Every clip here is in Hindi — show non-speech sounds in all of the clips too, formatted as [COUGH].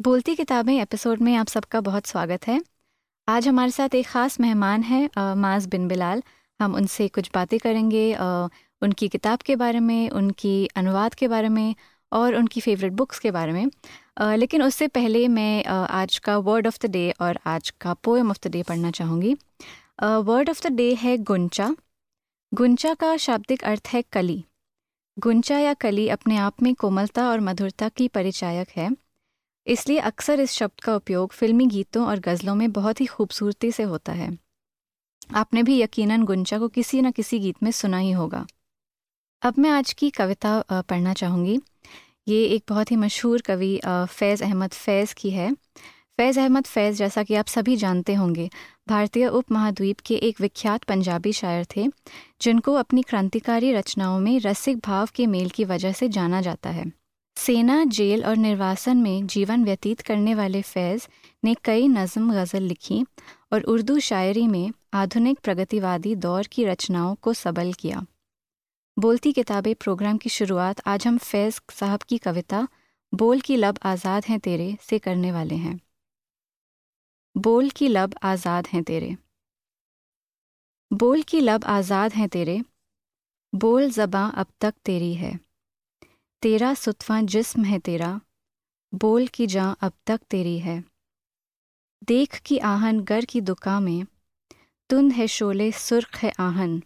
बोलती किताबें एपिसोड में आप सबका बहुत स्वागत है। आज हमारे साथ एक ख़ास मेहमान है माज बिन बिलाल। हम उनसे कुछ बातें करेंगे अ, उनकी किताब के बारे में उनकी अनुवाद के बारे में और उनकी फेवरेट बुक्स के बारे में। अ, लेकिन उससे पहले मैं अ, आज का वर्ड ऑफ़ द डे और आज का पोएम ऑफ़ द डे पढ़ना चाहूँगी। वर्ड ऑफ़ द डे है गुंचा। गुंचा का शाब्दिक अर्थ है कली। गुंचा या कली अपने आप में कोमलता और मधुरता की परिचायक है। इसलिए अक्सर इस शब्द का उपयोग फिल्मी गीतों और गज़लों में बहुत ही खूबसूरती से होता है। आपने भी यकीनन गुंचा को किसी न किसी गीत में सुना ही होगा। अब मैं आज की कविता पढ़ना चाहूँगी। ये एक बहुत ही मशहूर कवि फैज़ अहमद फैज़ की है। फैज़ अहमद फैज़ जैसा कि आप सभी जानते होंगे, भारतीय उपमहाद्वीप के एक विख्यात पंजाबी शायर थे, जिनको अपनी क्रांतिकारी रचनाओं में रसिक भाव के मेल की वजह से जाना जाता है। सेना, जेल और निर्वासन में जीवन व्यतीत करने वाले फैज़ ने कई नज़म गज़ल लिखी और उर्दू शायरी में आधुनिक प्रगतिवादी दौर की रचनाओं को सबल किया। बोलती किताबें प्रोग्राम की शुरुआत आज हम फैज़ साहब की कविता, बोल की लब आज़ाद हैं तेरे, से करने वाले हैं। बोल की लब आज़ाद हैं तेरे। बोल की लब आज़ाद हैं तेरे, बोल जबां अब तक तेरी है। तेरा सुतफा जिस्म है तेरा, बोल की जां अब तक तेरी है। देख की आहन गर की दुका में तुंद है शोले सुर्ख है आहन।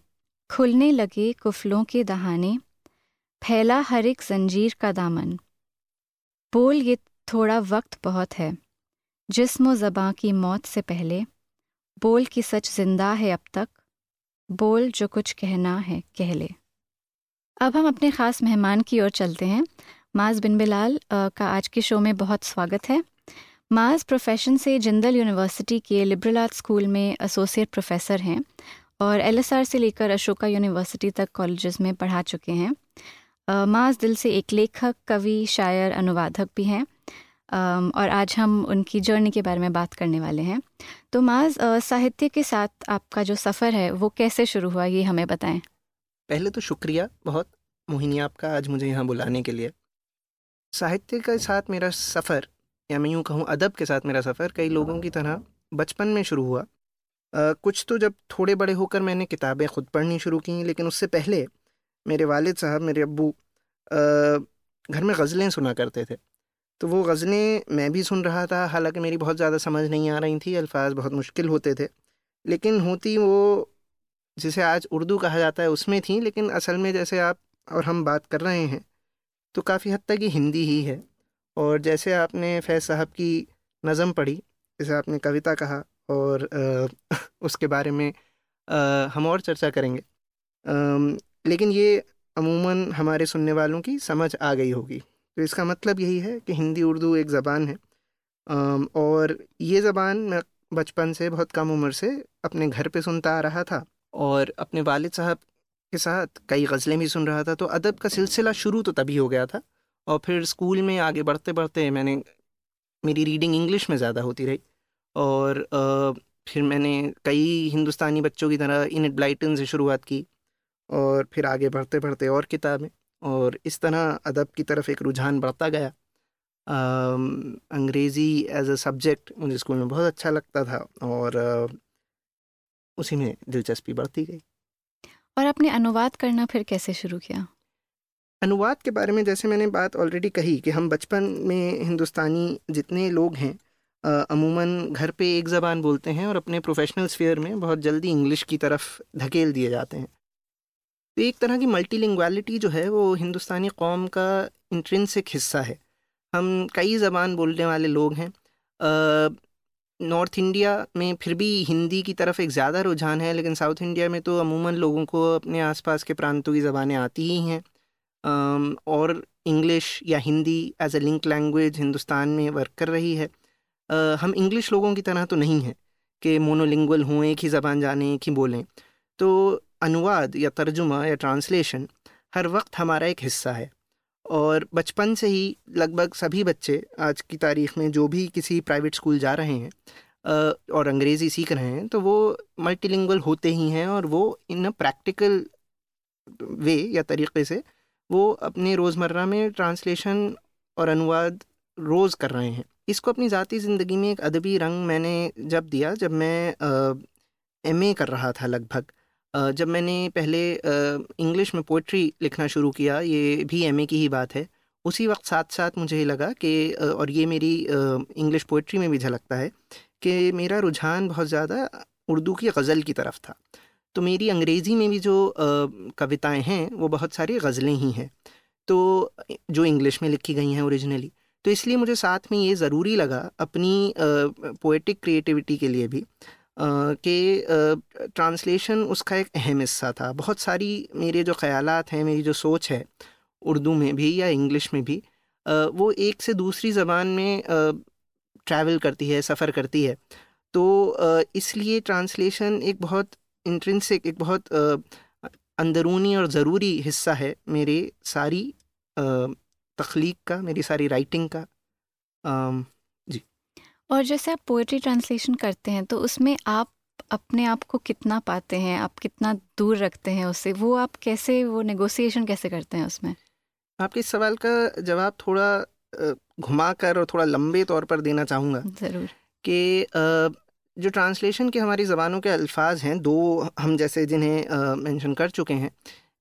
खुलने लगे कुफलों के दहाने, फैला हर एक जंजीर का दामन। बोल ये थोड़ा वक्त बहुत है, जिस्म ज़बाँ की मौत से पहले, बोल की सच ज़िंदा है अब तक, बोल जो कुछ कहना है कह ले। अब हम अपने ख़ास मेहमान की ओर चलते हैं। माज बिन बिलाल का आज के शो में बहुत स्वागत है। माज प्रोफेशन से जिंदल यूनिवर्सिटी के लिबरल आर्ट स्कूल में एसोसिएट प्रोफेसर हैं और एलएसआर से लेकर अशोका यूनिवर्सिटी तक कॉलेजेस में पढ़ा चुके हैं। माज दिल से एक लेखक, कवि, शायर, अनुवादक भी हैं। और आज हम उनकी जर्नी के बारे में बात करने वाले हैं। तो माज साहित्य के साथ आपका जो सफ़र है, वो कैसे शुरू हुआ, ये हमें बताएँ। पहले तो शुक्रिया बहुत। मोहिनी आपका आज मुझे यहाँ बुलाने के लिए। साहित्य के साथ मेरा सफ़र या मैं यूँ कहूँ अदब के साथ मेरा सफ़र कई लोगों की तरह बचपन में शुरू हुआ। अ, कुछ तो जब थोड़े बड़े होकर मैंने किताबें खुद पढ़नी शुरू की लेकिन उससे पहले मेरे वालिद साहब मेरे अब्बू अ, घर में गज़लें सुना करते थे। तो वो गज़लें मैं भी सुन रहा था हालाँकि मेरी बहुत ज़्यादा समझ नहीं आ रही थी अल्फाज बहुत मुश्किल होते थे। लेकिन होती वो जिसे आज उर्दू कहा जाता है उसमें थी लेकिन असल में जैसे आप और हम बात कर रहे हैं तो काफ़ी हद तक ये हिंदी ही है। और जैसे आपने फैज़ साहब की नज़म पढ़ी जैसे आपने कविता कहा और अ, [LAUGHS] उसके बारे में अ, हम और चर्चा करेंगे। अम, लेकिन ये अमूमन हमारे सुनने वालों की समझ आ गई होगी। तो इसका मतलब यही है कि हिंदी उर्दू एक ज़बान है। और ये ज़बान मैं बचपन से बहुत कम उम्र से अपने घर पे सुनता आ रहा था और अपने वालिद साहब के साथ कई गज़लें भी सुन रहा था तो अदब का सिलसिला शुरू तो तभी हो गया था और फिर स्कूल में आगे बढ़ते बढ़ते मैंने मेरी रीडिंग इंग्लिश में ज़्यादा होती रही और फिर मैंने कई हिंदुस्तानी बच्चों की तरह इन ब्लाइटन से शुरुआत की और फिर आगे बढ़ते बढ़ते और किताबें और इस तरह अदब की तरफ़ एक रुझान बढ़ता गया। अंग्रेज़ी एज अ सब्जेक्ट मुझे स्कूल में बहुत अच्छा लगता था और अ, उसी में दिलचस्पी बढ़ती गई। और आपने अनुवाद करना फिर कैसे शुरू किया? अनुवाद के बारे में जैसे मैंने बात ऑलरेडी कही कि हम बचपन में हिंदुस्तानी जितने लोग हैं अमूमन घर पे एक ज़बान बोलते हैं और अपने प्रोफेशनल स्फीयर में बहुत जल्दी इंग्लिश की तरफ़ धकेल दिए जाते हैं। तो एक तरह की मल्टीलिंग्वालिटी जो है वो हिंदुस्तानी कौम का इंट्रेंसिक हिस्सा है। हम कई ज़बान बोलने वाले लोग हैं। नॉर्थ इंडिया में फिर भी हिंदी की तरफ़ एक ज़्यादा रुझान है, लेकिन साउथ इंडिया में तो अमूमन लोगों को अपने आसपास के प्रांतों की ज़बानें आती ही हैं। और इंग्लिश या Hindi as a link language Hindustan में वर्क कर रही है। हम इंग्लिश लोगों की तरह तो नहीं हैं कि मोनोलिंगुअल हों, एक ही ज़बान जाने, एक ही बोलें। तो अनुवाद या तर्जुमा या ट्रांसलेशन हर वक्त हमारा एक हिस्सा है। और बचपन से ही लगभग सभी बच्चे आज की तारीख में जो भी किसी प्राइवेट स्कूल जा रहे हैं और अंग्रेज़ी सीख रहे हैं तो वो मल्टीलिंगुअल होते ही हैं और वो इन अ प्रैक्टिकल वे या तरीके से वो अपने रोज़मर्रा में ट्रांसलेशन और अनुवाद रोज़ कर रहे हैं। इसको अपनी ज़ाती ज़िंदगी में एक अदबी रंग मैंने जब दिया, जब मैं एम ए कर रहा था लगभग जब मैंने पहले इंग्लिश में पोइट्री लिखना शुरू किया, ये भी एम की ही बात है, उसी वक्त साथ साथ मुझे लगा कि और ये मेरी इंग्लिश पोइट्री में भी झलकता है, कि मेरा रुझान बहुत ज़्यादा उर्दू की गज़ल की तरफ़ था। तो मेरी अंग्रेज़ी में भी जो कविताएँ हैं, वो बहुत सारी गज़लें ही हैं तो जो इंग्लिश में लिखी गई हैं ओरिजिनली तो इसलिए मुझे साथ में ये ज़रूरी लगा अपनी पोइटिक क्रिएटिविटी के लिए भी कि ट्रांसलेशन उसका एक अहम हिस्सा था। बहुत सारी मेरे जो ख़यालात हैं, मेरी जो सोच है, उर्दू में भी या इंग्लिश में भी वो एक से दूसरी ज़बान में ट्रैवल करती है, सफ़र करती है। तो इसलिए ट्रांसलेशन एक बहुत इंट्रेंसिक एक बहुत अंदरूनी और ज़रूरी हिस्सा है मेरे सारी तख्लीक का, मेरी सारी राइटिंग का। और जैसे आप पोइट्री ट्रांसलेशन करते हैं तो उसमें आप अपने आप को कितना पाते हैं आप कितना दूर रखते हैं उससे वो आप कैसे वो नेगोशिएशन कैसे करते हैं उसमें? आपके इस सवाल का जवाब थोड़ा घुमा कर और थोड़ा लंबे तौर पर देना चाहूँगा ज़रूर। कि जो ट्रांसलेशन के हमारी ज़बानों के अल्फाज हैं दो हम जैसे जिन्हें मेंशन कर चुके हैं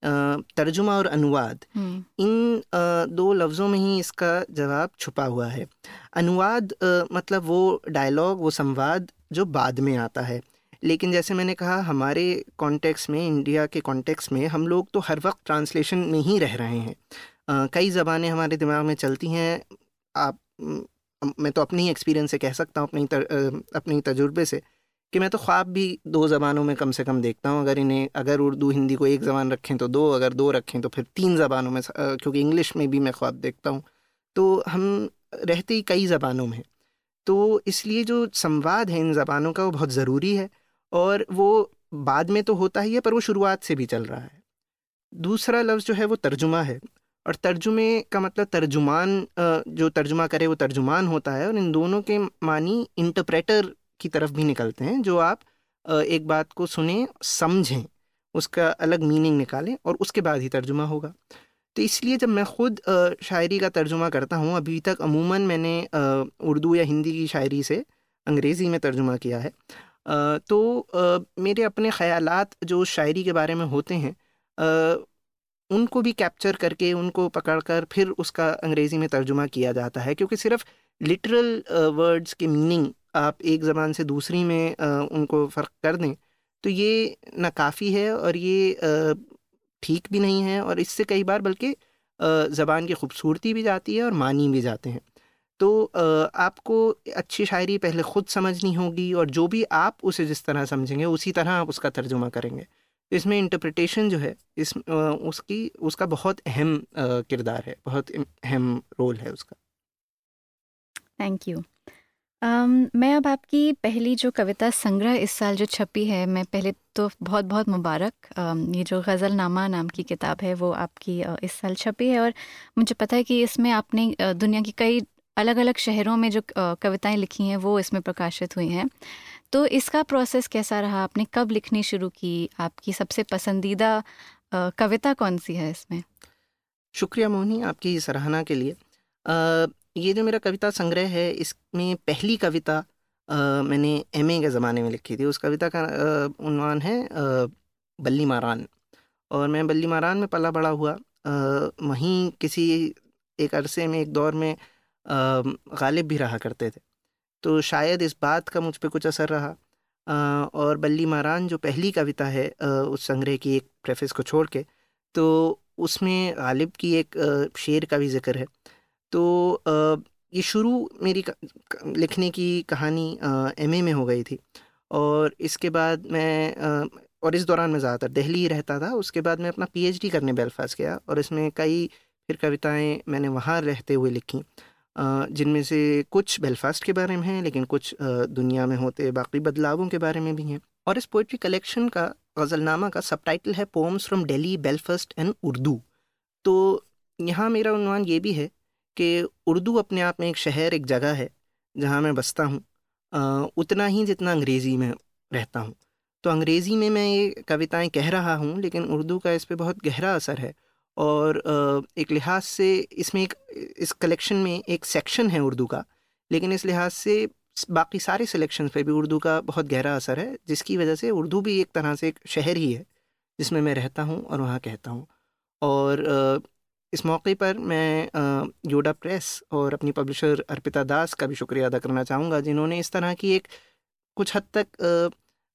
तर्जुमा और अनुवाद। हम्म। इन दो लफ्ज़ों में ही इसका जवाब छुपा हुआ है। अनुवाद मतलब वो डायलॉग वो संवाद जो बाद में आता है। लेकिन जैसे मैंने कहा हमारे कॉन्टेक्स में इंडिया के कॉन्टेक्स में हम लोग तो हर वक्त ट्रांसलेशन में ही रह रहे हैं। कई ज़बानें हमारे दिमाग में चलती हैं। आप मैं तो अपनी ही एक्सपीरियंस से कह सकता हूँ अपनी तर, अपनी तजुर्बे से। कि मैं तो ख्वाब भी दो ज़बानों में कम से कम देखता हूँ, अगर इन्हें, अगर उर्दू हिंदी को एक ज़बान रखें तो दो, अगर दो रखें तो फिर तीन ज़बानों में क्योंकि इंग्लिश में भी मैं ख्वाब देखता हूँ। तो हम रहते ही कई ज़बानों में। तो इसलिए जो संवाद है इन ज़बानों का वो बहुत ज़रूरी है और वो बाद में तो होता ही है, पर वो शुरुआत से भी चल रहा है। दूसरा लफ्ज़ जो है वो तर्जुमा है और तर्जुमे का मतलब तर्जुमान जो तर्जुमा करे वो तर्जुमान होता है और इन दोनों के मानी इंटरप्रेटर की तरफ़ भी निकलते हैं, जो आप एक बात को सुने, समझें, उसका अलग मीनिंग निकालें और उसके बाद ही तर्जुमा होगा। तो इसलिए जब मैं ख़ुद शायरी का तर्जुमा करता हूँ, अभी तक अमूमन मैंने उर्दू या हिंदी की शायरी से अंग्रेज़ी में तर्जुमा किया है। तो मेरे अपने ख़यालात जो शायरी के बारे में होते हैं उनको भी कैप्चर करके, उनको पकड़कर फिर उसका अंग्रेज़ी में तर्जुमा किया जाता है, क्योंकि सिर्फ़ लिटरल वर्ड्स के मीनिंग आप एक ज़बान से दूसरी में उनको फ़र्क कर दें तो ये नाकाफ़ी है और ये ठीक भी नहीं है और इससे कई बार बल्कि ज़बान की खूबसूरती भी जाती है और मानी भी जाते हैं। तो आपको अच्छी शायरी पहले ख़ुद समझनी होगी और जो भी आप उसे जिस तरह समझेंगे, उसी तरह आप उसका तर्जुमा करेंगे। इसमें इंटरप्रिटेशन जो है, इस उसकी, उसका बहुत अहम किरदार है, बहुत अहम रोल है उसका। थैंक यू um, मैं अब आपकी पहली जो कविता संग्रह इस साल जो छपी है मैं पहले तो बहुत बहुत मुबारक। ये जो गज़ल नामा नाम की किताब है वो आपकी इस साल छपी है और मुझे पता है कि इसमें आपने दुनिया की कई अलग अलग शहरों में जो uh, कविताएँ लिखी हैं वो इसमें प्रकाशित हुई हैं। तो इसका प्रोसेस कैसा रहा? आपने कब लिखनी शुरू की? आपकी सबसे पसंदीदा कविता कौन सी है इसमें? शुक्रिया मोहनी आपकी सराहना के लिए। ये जो मेरा कविता संग्रह है इसमें पहली कविता आ, मैंने एमए के ज़माने में लिखी थी। उस कविता का उन्वान है आ, बल्ली मारान। और मैं बल्ली मारान में पला बड़ा हुआ। आ, वहीं किसी एक अरसे में एक दौर में गालिब भी रहा करते थे। तो शायद इस बात का मुझ पर कुछ असर रहा। और बल्ली मारान जो पहली कविता है उस संग्रह की एक प्रेफिस को छोड़ के तो उसमें गालिब की एक शेर का भी ज़िक्र है। तो ये शुरू मेरी लिखने की कहानी एमए में हो गई थी। और इसके बाद मैं और इस दौरान मैं ज़्यादातर दिल्ली ही रहता था। उसके बाद मैं अपना पीएचडी करने बेलफास्ट गया और इसमें कई फिर कविताएँ मैंने वहाँ रहते हुए लिखी। जिनमें से कुछ बेलफास्ट के बारे में हैं, लेकिन कुछ दुनिया में होते बाकी बदलावों के बारे में भी हैं। और इस पोइट्री कलेक्शन का, गज़लनामा का सब है poems from Delhi Belfast and Urdu तो यहाँ मेरा उन्वान ये भी है कि उर्दू अपने आप में एक शहर, एक जगह है, जहाँ मैं बसता हूँ उतना ही जितना अंग्रेज़ी में रहता हूँ। तो अंग्रेज़ी में मैं ये कविताएँ कह रहा हूँ, लेकिन उर्दू का इस पर बहुत गहरा असर है और एक लिहाज से इसमें एक, इस कलेक्शन में एक सेक्शन है उर्दू का, लेकिन इस लिहाज से बाकी सारे सिलेक्शन पे भी उर्दू का बहुत गहरा असर है, जिसकी वजह से उर्दू भी एक तरह से एक शहर ही है, जिसमें मैं रहता हूँ और वहाँ कहता हूँ। और इस मौके पर मैं योडा प्रेस और अपनी पब्लिशर अर्पिता दास का भी शुक्रिया अदा करना चाहूँगा, जिन्होंने इस तरह की एक कुछ हद तक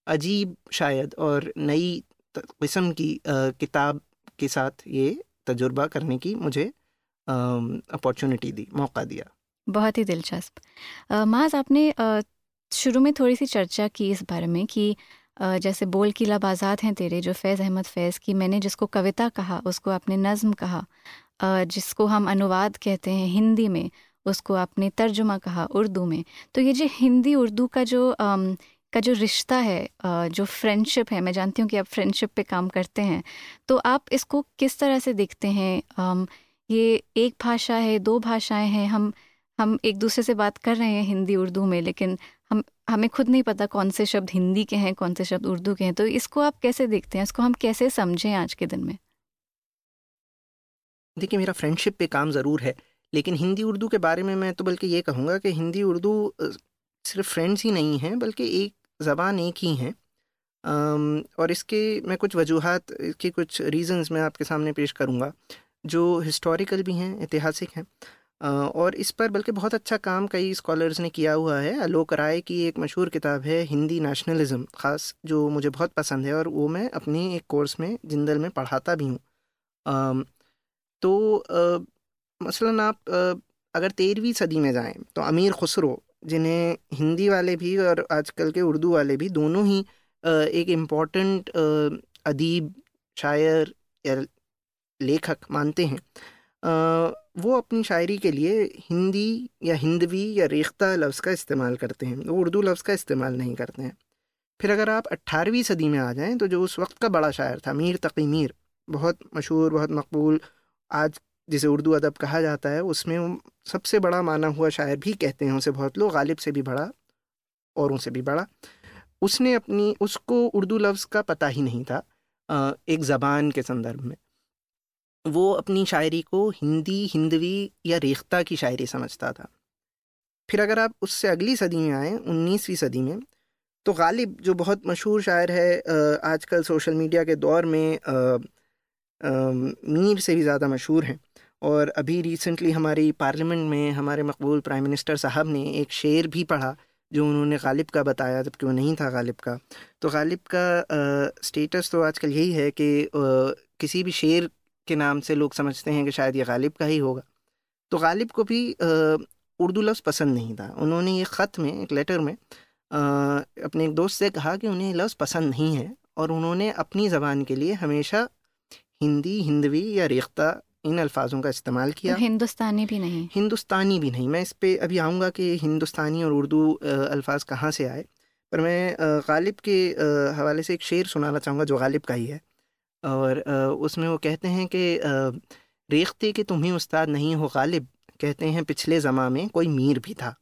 अजीब शायद और नई किस्म की किताब के साथ ये तजुर्बा करने की मुझे अपॉर्चुनिटी दी, मौका दिया। बहुत ही दिलचस्प। माज आपने शुरू में थोड़ी सी चर्चा की इस बारे में कि जैसे बोल किला बाजात हैं तेरे, जो फैज़ अहमद फैज़ की, मैंने जिसको कविता कहा, उसको आपने नज़म कहा। जिसको हम अनुवाद कहते हैं हिंदी में, उसको आपने तर्जुमा कहा उर्दू में। तो ये जो हिंदी उर्दू का जो का जो रिश्ता है जो फ्रेंडशिप है, मैं जानती हूँ कि आप फ्रेंडशिप पे काम करते हैं तो आप इसको किस तरह से देखते हैं? ये एक भाषा है, दो भाषाएँ हैं, हम हम एक दूसरे से बात कर रहे हैं हिंदी उर्दू में, लेकिन हम, हमें खुद नहीं पता कौन से शब्द हिंदी के हैं, कौन से शब्द उर्दू के हैं तो इसको आप कैसे देखते हैं? इसको हम कैसे समझें आज के दिन में? देखिए, मेरा फ्रेंडशिप पे काम ज़रूर है, लेकिन हिंदी उर्दू के बारे में मैं तो बल्कि ये कहूँगा कि हिंदी उर्दू सिर्फ़ फ्रेंड्स ही नहीं हैं, बल्कि एक ज़बान एक ही हैं। और इसके मैं कुछ वजूहत, इसके कुछ रीज़न्स मैं आपके सामने पेश करूँगा, जो हिस्टोरिकल भी हैं, ऐतिहासिक हैं। और इस पर बल्कि बहुत अच्छा काम कई स्कॉलर्स ने किया हुआ है। आलोक राय की एक मशहूर किताब है, हिंदी नेशनलिज्म ख़ास जो मुझे बहुत पसंद है और वो मैं अपनी एक कोर्स में, जिंदल में पढ़ाता भी हूँ। तो मसलन आप अगर तेरहवीं सदी में जाएँ तो अमीर खुसरो, जिन्हें हिंदी वाले भी और आजकल के उर्दू वाले भी दोनों ही एक इंपॉर्टेंट अदीब, शायर या लेखक मानते हैं। वो अपनी शायरी के लिए हिंदी या हिंदवी या रेख्ता लफ्ज़ का इस्तेमाल करते हैं, वो उर्दू लफ्ज़ का इस्तेमाल नहीं करते हैं। फिर अगर आप अट्ठारहवीं सदी में आ जाएँ तो जो उस वक्त का बड़ा शायर था, मीर तकी मीर, बहुत मशहूर, बहुत मकबूल, आज जिसे उर्दू अदब कहा जाता है, उसमें सबसे बड़ा माना हुआ शायर भी कहते हैं उसे बहुत लोग, गालिब से भी बड़ा, औरों से भी बड़ा। उसने अपनी, उसको उर्दू लफ्ज़ का पता ही नहीं था एक ज़बान के संदर्भ में। वो अपनी शायरी को हिंदी, हिंदवी या रेख्ता की शायरी समझता था। फिर अगर आप उससे अगली सदी में आएँ, उन्नीसवीं सदी में तो गालिब, जो बहुत मशहूर शायर है आजकल सोशल मीडिया के दौर में मीर से भी ज़्यादा मशहूर हैं। और अभी रिसेंटली हमारी पार्लियामेंट में हमारे मकबूल प्राइम मिनिस्टर साहब ने एक शेर भी पढ़ा, जो उन्होंने गालिब का बताया, जबकि वो नहीं था गालिब का। तो गालिब का स्टेटस तो आजकल यही है कि किसी भी शेर के नाम से लोग समझते हैं कि शायद ये गालिब का ही होगा। तो गालिब को भी उर्दू लफ्ज़ पसंद नहीं था। उन्होंने ये ख़त में एक लेटर में आ, अपने एक दोस्त से कहा कि उन्हें लफ्ज़ पसंद नहीं है और उन्होंने अपनी ज़बान के लिए हमेशा हिंदी हिंदवी या रेख्ता इन अल्फाजों का इस्तेमाल किया। तो हिंदुस्तानी भी नहीं। हिंदुस्तानी भी नहीं। मैं इस पर अभी आऊँगा कि हिंदुस्तानी और उर्दू अल्फाज कहाँ से आए। पर मैं गालिब के हवाले से एक शेर सुनाना चाहूँगा जो गालिब का ही है। और उसमें वो कहते हैं कि रेखते के तुम ही उस्ताद नहीं हो गालिब। कहते हैं पिछले ज़मा में कोई मीर भी था।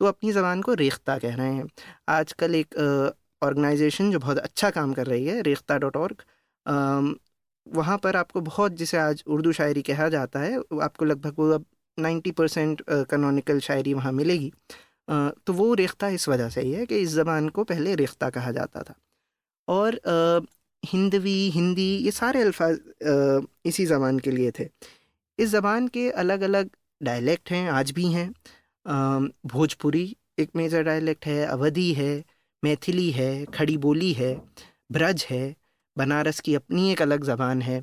तो अपनी ज़बान को रेख्ता कह रहे हैं। आजकल एक ऑर्गेनाइजेशन जो बहुत अच्छा काम कर रही है, रेख्ता डॉट ऑर्ग वहाँ पर आपको बहुत, जिसे आज उर्दू शायरी कहा जाता है आपको लगभग वो अब नाइन्टी परसेंट कनोनिकल शायरी वहाँ मिलेगी। तो वो रेख्ता इस वजह से ही है कि इस ज़बान को पहले रेख्ता कहा जाता था। और हिंदवी हिंदी, ये सारे अल्फाज इसी ज़बान के लिए थे। इस ज़बान के अलग अलग डायलेक्ट हैं, आज भी हैं। भोजपुरी एक मेजर डायलेक्ट है, अवधि है, मैथिली है, खड़ी बोली है, ब्रज है, बनारस की अपनी एक अलग ज़बान है।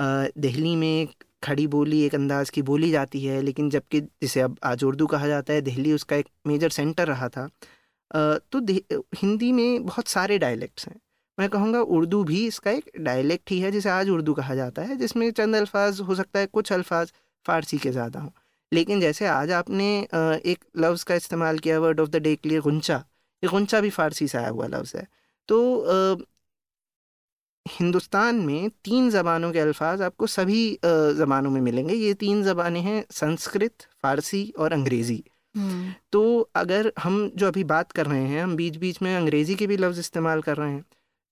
दिल्ली में खड़ी बोली, एक अंदाज़ की बोली जाती है, लेकिन जबकि जिसे अब आज उर्दू कहा जाता है दिल्ली उसका एक मेजर सेंटर रहा था। तो हिंदी में बहुत सारे डायलेक्ट्स हैं। मैं कहूँगा उर्दू भी इसका एक डायलेक्ट ही है जिसे आज उर्दू कहा जाता है जिसमें चंद अल्फाज हो सकता है कुछ अल्फाज फ़ारसी के ज़्यादा हों। लेकिन जैसे आज आपने एक लफ्ज़ का इस्तेमाल किया वर्ड ऑफ़ द डे के लिए गुंचा ये गुंचा भी फ़ारसी से आया हुआ लफ्ज़ है। तो हिंदुस्तान में तीन ज़बानों के अल्फाज आपको सभी ज़बानों में मिलेंगे। ये तीन ज़बानें हैं संस्कृत फ़ारसी और अंग्रेज़ी। हम्म। तो अगर हम जो अभी बात कर रहे हैं हम बीच बीच में अंग्रेज़ी के भी लफ्ज़ इस्तेमाल कर रहे हैं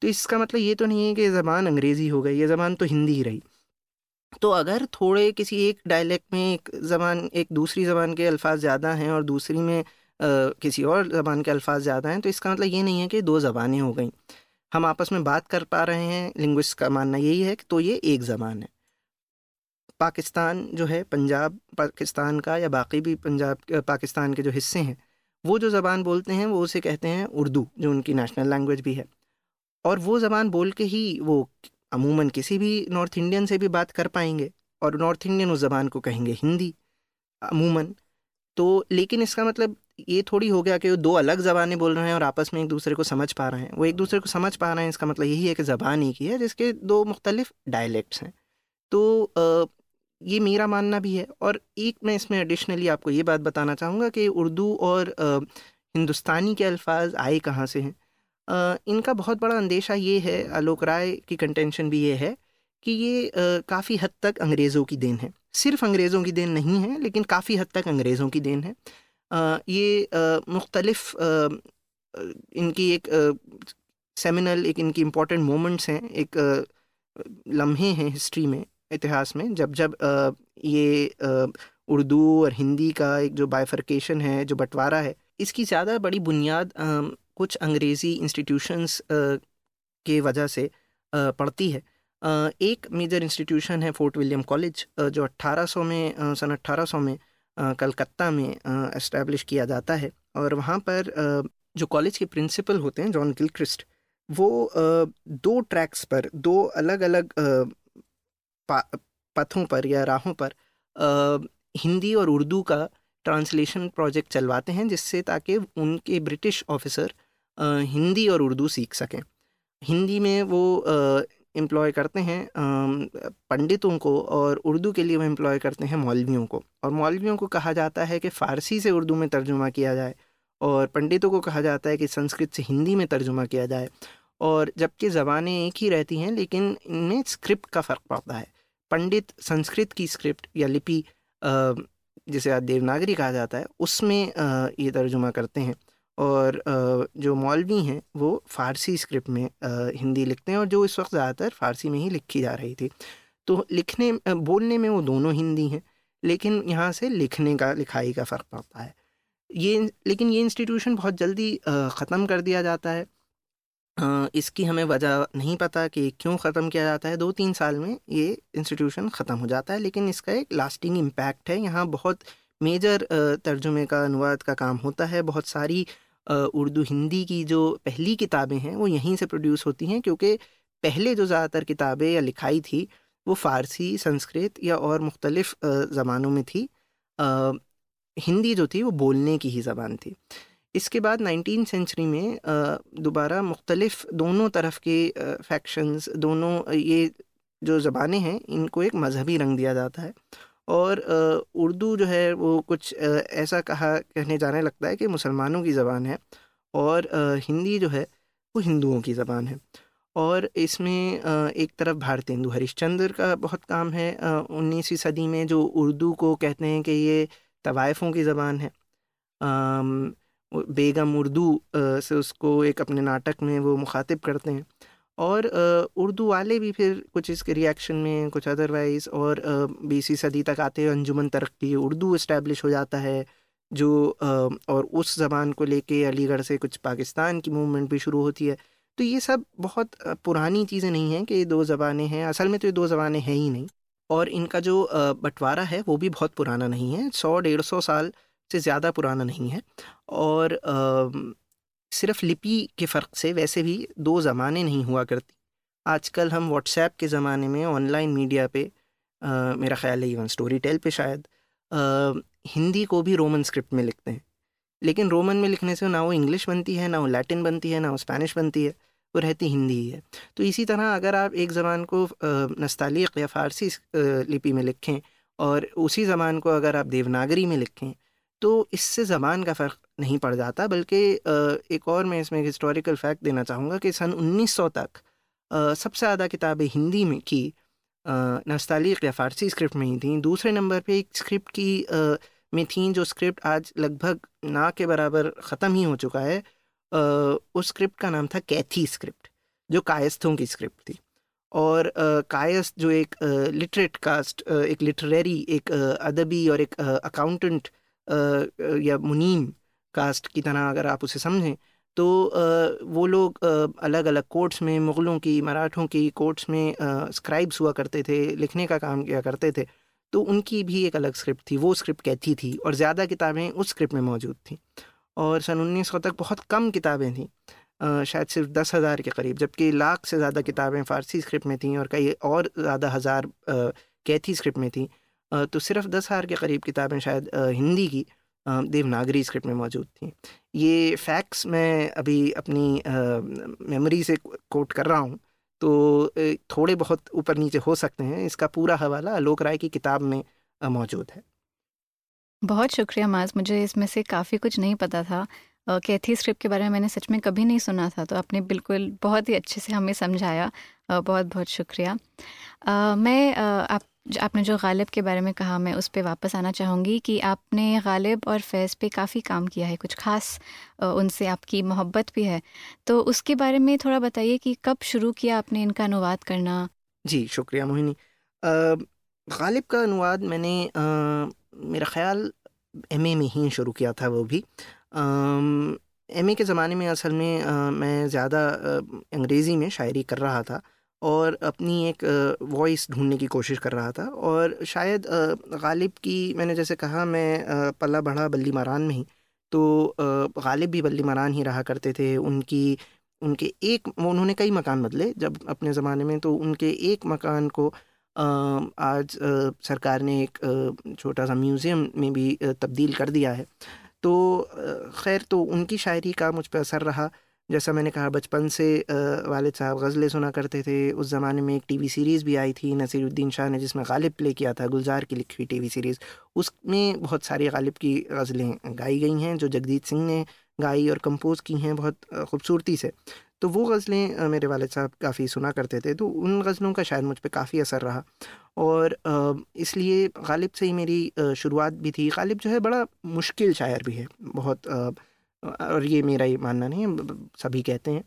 तो इसका मतलब ये तो नहीं है कि ये ज़बान अंग्रेज़ी हो गई ये ज़बान तो हिंदी ही रही। तो अगर थोड़े किसी एक डायलेक्ट में एक ज़बान एक दूसरी ज़बान के अल्फाज ज़्यादा हैं और दूसरी में आ, किसी और ज़बान के अल्फाज ज़्यादा हैं तो इसका मतलब ये नहीं है कि दो ज़बानें हो गई। हम आपस में बात कर पा रहे हैं लिंग्विस्ट का मानना यही है कि तो ये एक ज़बान है। पाकिस्तान जो है पंजाब पाकिस्तान का या बाकी भी पंजाब पाकिस्तान के जो हिस्से हैं वो जो ज़बान बोलते हैं वो उसे कहते हैं उर्दू जो उनकी नेशनल लैंग्वेज भी है। और वो ज़बान बोल के ही वो अमूमन किसी भी नॉर्थ इंडियन से भी बात कर पाएँगे और नॉर्थ इंडियन उस ज़बान को कहेंगे हिंदी, अमूमन। तो लेकिन इसका मतलब ये थोड़ी हो गया कि वो दो अलग ज़बानें बोल रहे हैं और आपस में एक दूसरे को समझ पा रहे हैं। वो एक दूसरे को समझ पा रहे हैं, इसका मतलब यही है कि ज़बान एक ही है, जिसके दो मुख्तलिफ़ डायलेक्ट्स हैं। तो ये मेरा मानना भी है और एक मैं इसमें एडिशनली आपको ये बात बताना चाहूँगा कि उर्दू और हिंदुस्तानी के अल्फाज आए कहाँ से हैं? इनका बहुत बड़ा अंदेशा ये है, आलोक राय की कंटेंशन भी ये है कि ये काफ़ी हद तक अंग्रेज़ों की देन है। सिर्फ़ अंग्रेज़ों की देन नहीं है, लेकिन काफ़ी हद तक अंग्रेज़ों की देन है। ये मुख्तलफ़ इनकी एक सेमिनल एक इनकी इम्पोर्टेंट मोमेंट्स हैं, एक लम्हे हैं हिस्ट्री में, इतिहास में, जब जब ये उर्दू और हिंदी का एक जो बाइफर्केशन है, जो बंटवारा है, इसकी ज़्यादा बड़ी बुनियाद कुछ अंग्रेज़ी इंस्टीट्यूशंस के वजह से पढ़ती है। एक मेजर इंस्टीट्यूशन है फोर्ट विलियम कॉलेज जो 1800 में सन 1800 में कलकत्ता में इस्टेब्लिश किया जाता है। और वहाँ पर जो कॉलेज के प्रिंसिपल होते हैं जॉन गिलक्रिस्ट वो दो ट्रैक्स पर, दो अलग अलग पथों पर या राहों पर हिंदी और उर्दू का ट्रांसलेशन प्रोजेक्ट चलवाते हैं, जिससे ताकि उनके ब्रिटिश ऑफिसर हिंदी और उर्दू सीख सकें। हिंदी में वो एम्प्लॉय करते हैं पंडितों को और उर्दू के लिए वो एम्प्लॉय करते हैं मौलवियों को। और मौलवियों को कहा जाता है कि फ़ारसी से उर्दू में तर्जुमा किया जाए और पंडितों को कहा जाता है कि संस्कृत से हिंदी में तर्जुमा किया जाए। और जबकि ज़बानें एक ही रहती हैं, लेकिन इनमें स्क्रिप्ट का फ़र्क पड़ता है। पंडित संस्कृत की स्क्रिप्ट या लिपि जिसे आज देवनागरी कहा जाता है, उसमें ये तर्जुमा करते हैं। और जो मौलवी हैं, वो फ़ारसी स्क्रिप्ट में हिंदी लिखते हैं और जो इस वक्त ज़्यादातर फ़ारसी में ही लिखी जा रही थी। तो लिखने बोलने में वो दोनों हिंदी हैं, लेकिन यहाँ से लिखने का, लिखाई का फ़र्क पड़ता है। ये, लेकिन ये इंस्टीट्यूशन बहुत जल्दी ख़त्म कर दिया जाता है। इसकी हमें वजह नहीं पता कि क्यों ख़त्म किया जाता है। दो तीन साल में ये इंस्टीट्यूशन ख़त्म हो जाता है, लेकिन इसका एक लास्टिंग इम्पैक्ट है। यहाँ बहुत मेजर तर्जुमे का अनुवाद का काम होता है। बहुत सारी उर्दू हिंदी की जो पहली किताबें हैं वो यहीं से प्रोड्यूस होती हैं क्योंकि पहले जो ज़्यादातर किताबें या लिखाई थी वो फ़ारसी संस्कृत या और मुख्तलिफ़ ज़बानों में थी। आ, हिंदी जो थी वो बोलने की ही ज़बान थी। इसके बाद नाइनटीन सेंचुरी में दोबारा मुख्तलिफ़ दोनों तरफ़ के फैक्शंस दोनों ये जो ज़बानें हैं इनको एक मजहबी रंग दिया जाता है। और उर्दू जो है वो कुछ ऐसा कहा, कहने जाने लगता है कि मुसलमानों की ज़बान है और हिंदी जो है वो हिंदुओं की ज़बान है। और इसमें एक तरफ़ भारतेंदु हरिश्चंद्र का बहुत काम है उन्नीसवीं सदी में जो उर्दू को कहते हैं कि ये तवायफ़ों की ज़बान है। बेगम उर्दू से उसको एक अपने नाटक में वो मुखातिब करते हैं। और उर्दू वाले भी फिर कुछ इसके रिएक्शन में, कुछ अदरवाइज़ और बीसवीं सदी तक आते हुए अंजुमन तरक्की, उर्दू इस्टेब्लिश हो जाता है, जो और उस ज़बान को लेके अलीगढ़ से कुछ पाकिस्तान की मूवमेंट भी शुरू होती है। तो ये सब बहुत पुरानी चीज़ें नहीं हैं कि ये दो ज़बानें हैं, असल में तो ये दो ज़बानें हैं ही नहीं। और इनका जो बंटवारा है, वो भी बहुत पुराना नहीं है, सौ डेढ़ सौ साल से ज़्यादा पुराना नहीं है। और सिर्फ़ लिपि के फ़र्क से वैसे भी दो ज़माने नहीं हुआ करती। आजकल हम व्हाट्सएप के ज़माने में ऑनलाइन मीडिया पे आ, मेरा ख्याल है इवन स्टोरी टेल पे शायद आ, हिंदी को भी रोमन स्क्रिप्ट में लिखते हैं। लेकिन रोमन में लिखने से ना वो इंग्लिश बनती है ना वो लैटिन बनती है ना वो स्पेनिश बनती है वो रहती हिंदी ही है। तो इसी तरह अगर आप एक ज़बान को नस्तालीक या फ़ारसी लिपि में लिखें और उसी ज़बान को अगर आप देवनागरी में लिखें तो इससे ज़बान का फ़र्क नहीं पड़ जाता, बल्कि एक और मैं इसमें हिस्टोरिकल फैक्ट देना चाहूँगा कि सन 1900 तक सबसे ज़्यादा किताबें हिंदी में की नस्तालीक या फ़ारसी स्क्रिप्ट में ही थी। दूसरे नंबर पे एक स्क्रिप्ट की में थी जो स्क्रिप्ट आज लगभग ना के बराबर ख़त्म ही हो चुका है उस स्क्रिप्ट का नाम था कैथी स्क्रिप्ट जो कायस्थों की स्क्रिप्ट थी। और कायस्थ जो एक लिटरेट कास्ट एक लिटरेरी एक अदबी और एक अकाउंटेंट या मुनीम कास्ट की तरह अगर आप उसे समझें तो वो लोग अलग अलग कोर्ट्स में, मुग़लों की, मराठों की कोर्ट्स में स्क्राइब्स हुआ करते थे, लिखने का काम किया करते थे तो उनकी भी एक अलग स्क्रिप्ट थी, वो स्क्रिप्ट कैथी थी और ज़्यादा किताबें उस स्क्रिप्ट में मौजूद थी और सन उन्नीस सौ तक बहुत कम किताबें थीं शायद सिर्फ़ दस हज़ार के करीब, जबकि लाख से ज़्यादा किताबें फ़ारसी स्क्रिप्ट में थीं और कई और ज़्यादा हज़ार कैथी स्क्रिप्ट में थी तो सिर्फ़ दस हज़ार के करीब किताबें शायद हिंदी की देवनागरी स्क्रिप्ट में मौजूद थी। ये फैक्ट्स मैं अभी अपनी मेमोरी से कोट कर रहा हूँ तो थोड़े बहुत ऊपर नीचे हो सकते हैं। इसका पूरा हवाला आलोक राय की किताब में मौजूद है। बहुत शुक्रिया माज, मुझे इसमें से काफ़ी कुछ नहीं पता था। कैथी स्क्रिप्ट के बारे में मैंने सच में कभी नहीं सुना था तो आपने बिल्कुल बहुत ही अच्छे से हमें समझाया। बहुत बहुत शुक्रिया। मैं आप आपने जो गालिब के बारे में कहा मैं उस पर वापस आना चाहूँगी कि आपने गालिब और फैज़ पे काफ़ी काम किया है कुछ ख़ास उनसे आपकी मोहब्बत भी है। तो उसके बारे में थोड़ा बताइए कि कब शुरू किया आपने इनका अनुवाद करना? जी शुक्रिया मोहिनी। गालिब का अनुवाद मैंने आ, मेरा ख़्याल एमए में ही शुरू किया था वो भी। एमए के ज़माने में असल में आ, मैं ज़्यादा अंग्रेज़ी में शायरी कर रहा था। और अपनी एक वॉइस ढूँढने की कोशिश कर रहा था और शायद गालिब की, मैंने जैसे कहा, मैं पला बढ़ा बल्ली मारान में ही। तो गालिब भी बल्ली मारान ही रहा करते थे। उनकी, उनके एक, उन्होंने कई मकान बदले जब अपने ज़माने में। तो उनके एक मकान को आज सरकार ने एक छोटा सा म्यूज़ियम में भी तब्दील कर दिया है। तो खैर तो उनकी शायरी का मुझ पर असर रहा। जैसा मैंने कहा, बचपन से वालिद साहब गज़लें सुना करते थे। उस ज़माने में एक टीवी सीरीज़ भी आई थी, नसीरुद्दीन शाह ने, जिसमें गालिब प्ले किया था, गुलजार की लिखी हुई टीवी सीरीज़। उसमें बहुत सारी गालिब की गज़लें गाई गई हैं, जो जगजीत सिंह ने गाई और कंपोज़ की हैं बहुत खूबसूरती से। तो वो गज़लें मेरे वालिद साहब काफ़ी सुना करते थे तो उन गज़लों का शायद मुझ पर काफ़ी असर रहा। और इसलिए गालिब से ही मेरी शुरुआत भी थी। गालिब जो है, बड़ा मुश्किल शायर भी है, बहुत और ये मेरा ही मानना नहीं है सभी कहते हैं।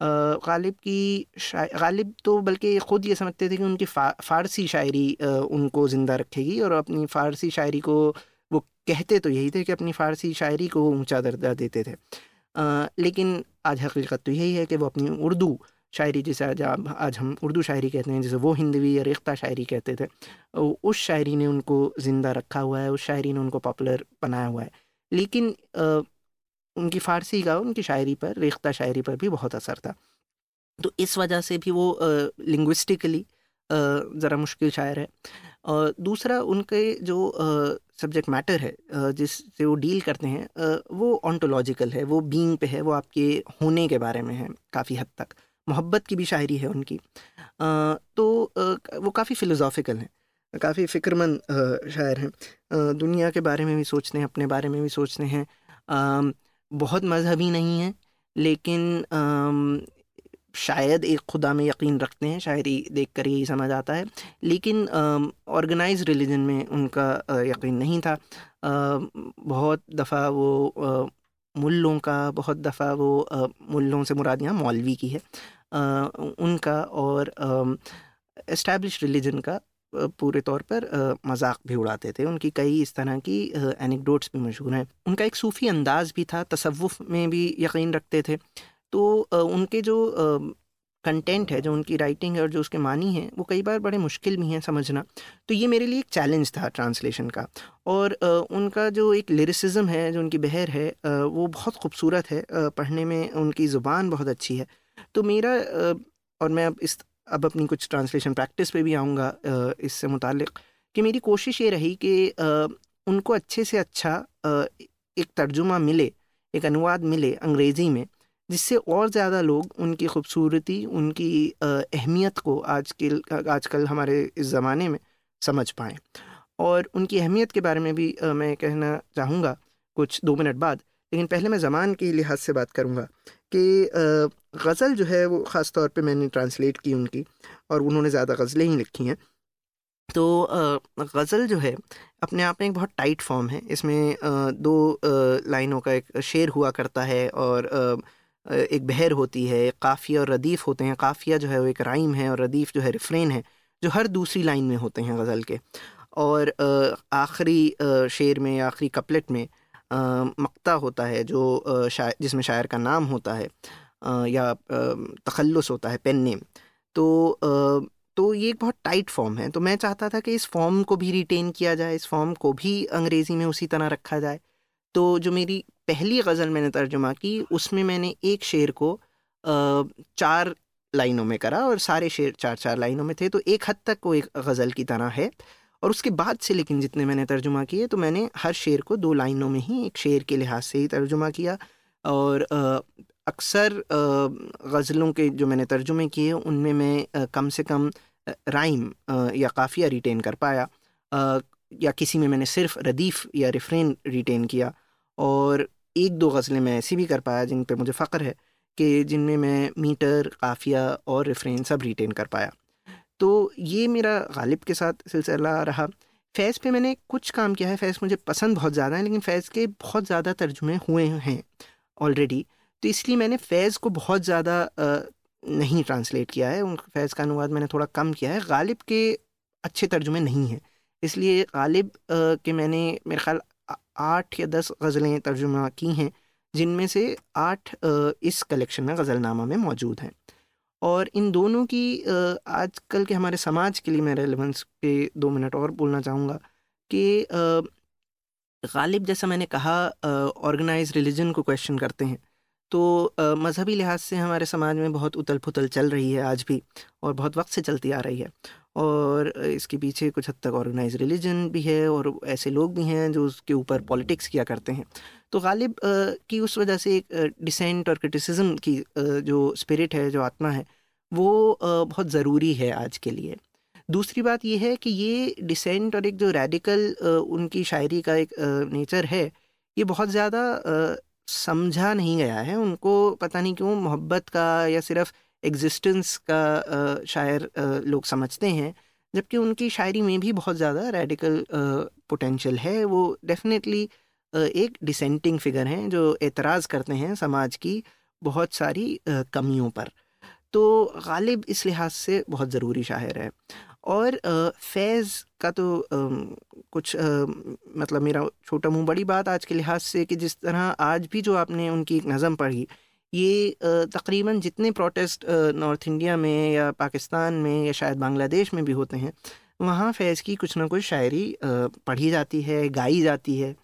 गालिब की गालिब तो बल्कि ख़ुद ये समझते थे कि उनकी फ़ा, फ़ारसी शायरी उनको ज़िंदा रखेगी और अपनी फ़ारसी शायरी को, वो कहते तो यही थे कि अपनी फ़ारसी शायरी को वो ऊँचा दर्जा देते थे। लेकिन आज हकीकत तो यही है कि वो अपनी उर्दू शायरी, जिसे आज आज हम उर्दू शायरी कहते हैं, जैसे वो हिंदवी या रेख्ता शायरी कहते थे उस शायरी ने उनको ज़िंदा रखा हुआ है, उस शायरी ने उनको पॉपुलर बनाया हुआ है। लेकिन उनकी फ़ारसी का, उनकी शायरी पर, रेख्ता शायरी पर भी बहुत असर था। तो इस वजह से भी वो लिंग्विस्टिकली ज़रा मुश्किल शायर है। और दूसरा उनके जो सब्जेक्ट मैटर है जिससे वो डील करते हैं वो ऑन्टोलॉजिकल है, वो बींग पे है, वो आपके होने के बारे में है काफ़ी हद तक। मोहब्बत की भी शायरी है उनकी। तो वो काफ़ी फ़िलोज़ॉफ़िकल हैं, काफ़ी फ़िक्रमंद शायर हैं। दुनिया के बारे में भी सोचते हैं, अपने बारे में भी सोचते हैं। बहुत मजहबी नहीं है, लेकिन शायद एक खुदा में यकीन रखते हैं शायरी देख कर यही समझ आता है। लेकिन ऑर्गेनाइज रिलीजन में उनका यकीन नहीं था। बहुत दफ़ा वो मुल्लों का, बहुत दफ़ा वो मुल्लों से मुराद यहाँ मौलवी की है। उनका और इस्टेब्लिश रिलीजन का पूरे तौर पर मज़ाक भी उड़ाते थे। उनकी कई इस तरह की एनिकडोट्स भी मशहूर हैं। उनका एक सूफ़ी अंदाज़ भी था, तसव्वुफ़ में भी यकीन रखते थे। तो उनके जो कंटेंट है, जो उनकी राइटिंग है और जो उसके मानी हैं, वो कई बार बड़े मुश्किल भी हैं समझना। तो ये मेरे लिए एक चैलेंज था ट्रांसलेशन का। और उनका जो एक लिरिसिज्म है, जो उनकी बहर है वो बहुत खूबसूरत है। पढ़ने में उनकी ज़ुबान बहुत अच्छी है। तो मेरा और मैं अब इस अब अपनी कुछ ट्रांसलेशन प्रैक्टिस पे भी आऊँगा इससे मुतालिक। कि मेरी कोशिश ये रही कि उनको अच्छे से अच्छा एक तर्जुमा मिले, एक अनुवाद मिले अंग्रेज़ी में, जिससे और ज़्यादा लोग उनकी खूबसूरती, उनकी अहमियत को आज के आजकल हमारे इस ज़माने में समझ पाएँ। और उनकी अहमियत के बारे में भी मैं कहना चाहूँगा कुछ दो मिनट बाद, लेकिन पहले मैं ज़मान के लिहाज से बात करूँगा कि गज़ल जो है वो ख़ास तौर पे मैंने ट्रांसलेट की उनकी और उन्होंने ज़्यादा गज़लें ही लिखी हैं। तो गज़ल जो है, अपने आप में एक बहुत टाइट फॉर्म है। इसमें दो लाइनों का एक शेर हुआ करता है और एक बहर होती है काफ़िया और रदीफ़ होते हैं। काफ़िया जो है वो एक राइम है और रदीफ़ जो है रिफ्रेन है, जो हर दूसरी लाइन में होते हैं गज़ल के। और आखिरी शेर में आखिरी कपलेट में मक्ता होता है जो शायर जिसमें शायर का नाम होता है। या तखल्लुस होता है पेन नेम तो तो ये एक बहुत टाइट फॉर्म है। तो मैं चाहता था कि इस फॉर्म को भी रिटेन किया जाए, इस फॉर्म को भी अंग्रेज़ी में उसी तरह रखा जाए। तो जो मेरी पहली गज़ल मैंने तर्जुमा की, उसमें मैंने एक शेर को चार लाइनों में करा और सारे शेर चार चार लाइनों में थे। तो एक हद तक वो एक गज़ल की तरह है। और उसके बाद से लेकिन जितने मैंने तर्जुमा किए तो मैंने हर शेर को दो लाइनों में ही एक शेर के लिहाज से ही तर्जुमा किया। और अक्सर गज़लों के जो मैंने तर्जुमे किए, उनमें मैं कम से कम राइम या काफ़िया रिटेन कर पाया। या किसी में मैंने सिर्फ़ रदीफ़ या रिफ्रेन रिटेन किया। और एक दो गज़लें मैं ऐसी भी कर पाया जिन पर मुझे फ़ख्र है कि जिनमें मैं मीटर, काफ़िया और रिफ्रेन सब रिटेन कर पाया। तो ये मेरा गालिब के साथ सिलसिला रहा। फैज़ पे मैंने कुछ काम किया है। फैज़ मुझे पसंद बहुत ज़्यादा है, लेकिन फैज़ के बहुत ज़्यादा तर्जुमे हुए हैं ऑलरेडी तो इसलिए मैंने फैज़ को बहुत ज़्यादा नहीं ट्रांसलेट किया है। उन फैज़ का अनुवाद मैंने थोड़ा कम किया है। गालिब के अच्छे तर्जुमे नहीं हैं। इसलिए गालिब के मैंने, मेरे ख्याल आठ या दस गज़लें तर्जुमा की हैं, जिनमें से आठ इस कलेक्शन में गज़लनामा में मौजूद हैं। और इन दोनों की आजकल के हमारे समाज के लिए मैं रेलेवेंस पे दो मिनट और बोलना चाहूँगा कि गालिब जैसा मैंने कहा ऑर्गेनाइज रिलीजन को क्वेश्चन करते हैं। तो मज़हबी लिहाज से हमारे समाज में बहुत उतल पुतल चल रही है आज भी और बहुत वक्त से चलती आ रही है। और इसके पीछे कुछ हद तक ऑर्गेनाइज रिलीजन भी है और ऐसे लोग भी हैं जो उसके ऊपर पॉलिटिक्स किया करते हैं। तो गालिब की उस वजह से एक डिसेंट और क्रिटिसिज्म की जो स्पिरिट है, जो आत्मा है, वो बहुत ज़रूरी है आज के लिए। दूसरी बात ये है कि ये डिसेंट और एक जो रेडिकल उनकी शायरी का एक नेचर है, ये बहुत ज़्यादा समझा नहीं गया है। उनको पता नहीं क्यों मोहब्बत का या सिर्फ़ एग्जिस्टेंस का शायर लोग समझते हैं, जबकि उनकी शायरी में भी बहुत ज़्यादा रेडिकल पोटेंशियल है। वो डेफिनेटली एक डिसेंटिंग फिगर हैं जो एतराज़ करते हैं समाज की बहुत सारी कमियों पर। तो गालिब इस लिहाज से बहुत ज़रूरी शायर है। और फैज़ का तो कुछ मतलब मेरा छोटा मुँह बड़ी बात आज के लिहाज से कि जिस तरह आज भी जो आपने उनकी एक नज़म पढ़ी, ये तकरीबन जितने प्रोटेस्ट नॉर्थ इंडिया में या पाकिस्तान में या शायद बांग्लादेश में भी होते हैं, वहाँ फैज़ की कुछ ना कुछ शायरी पढ़ी जाती है, गाई जाती है।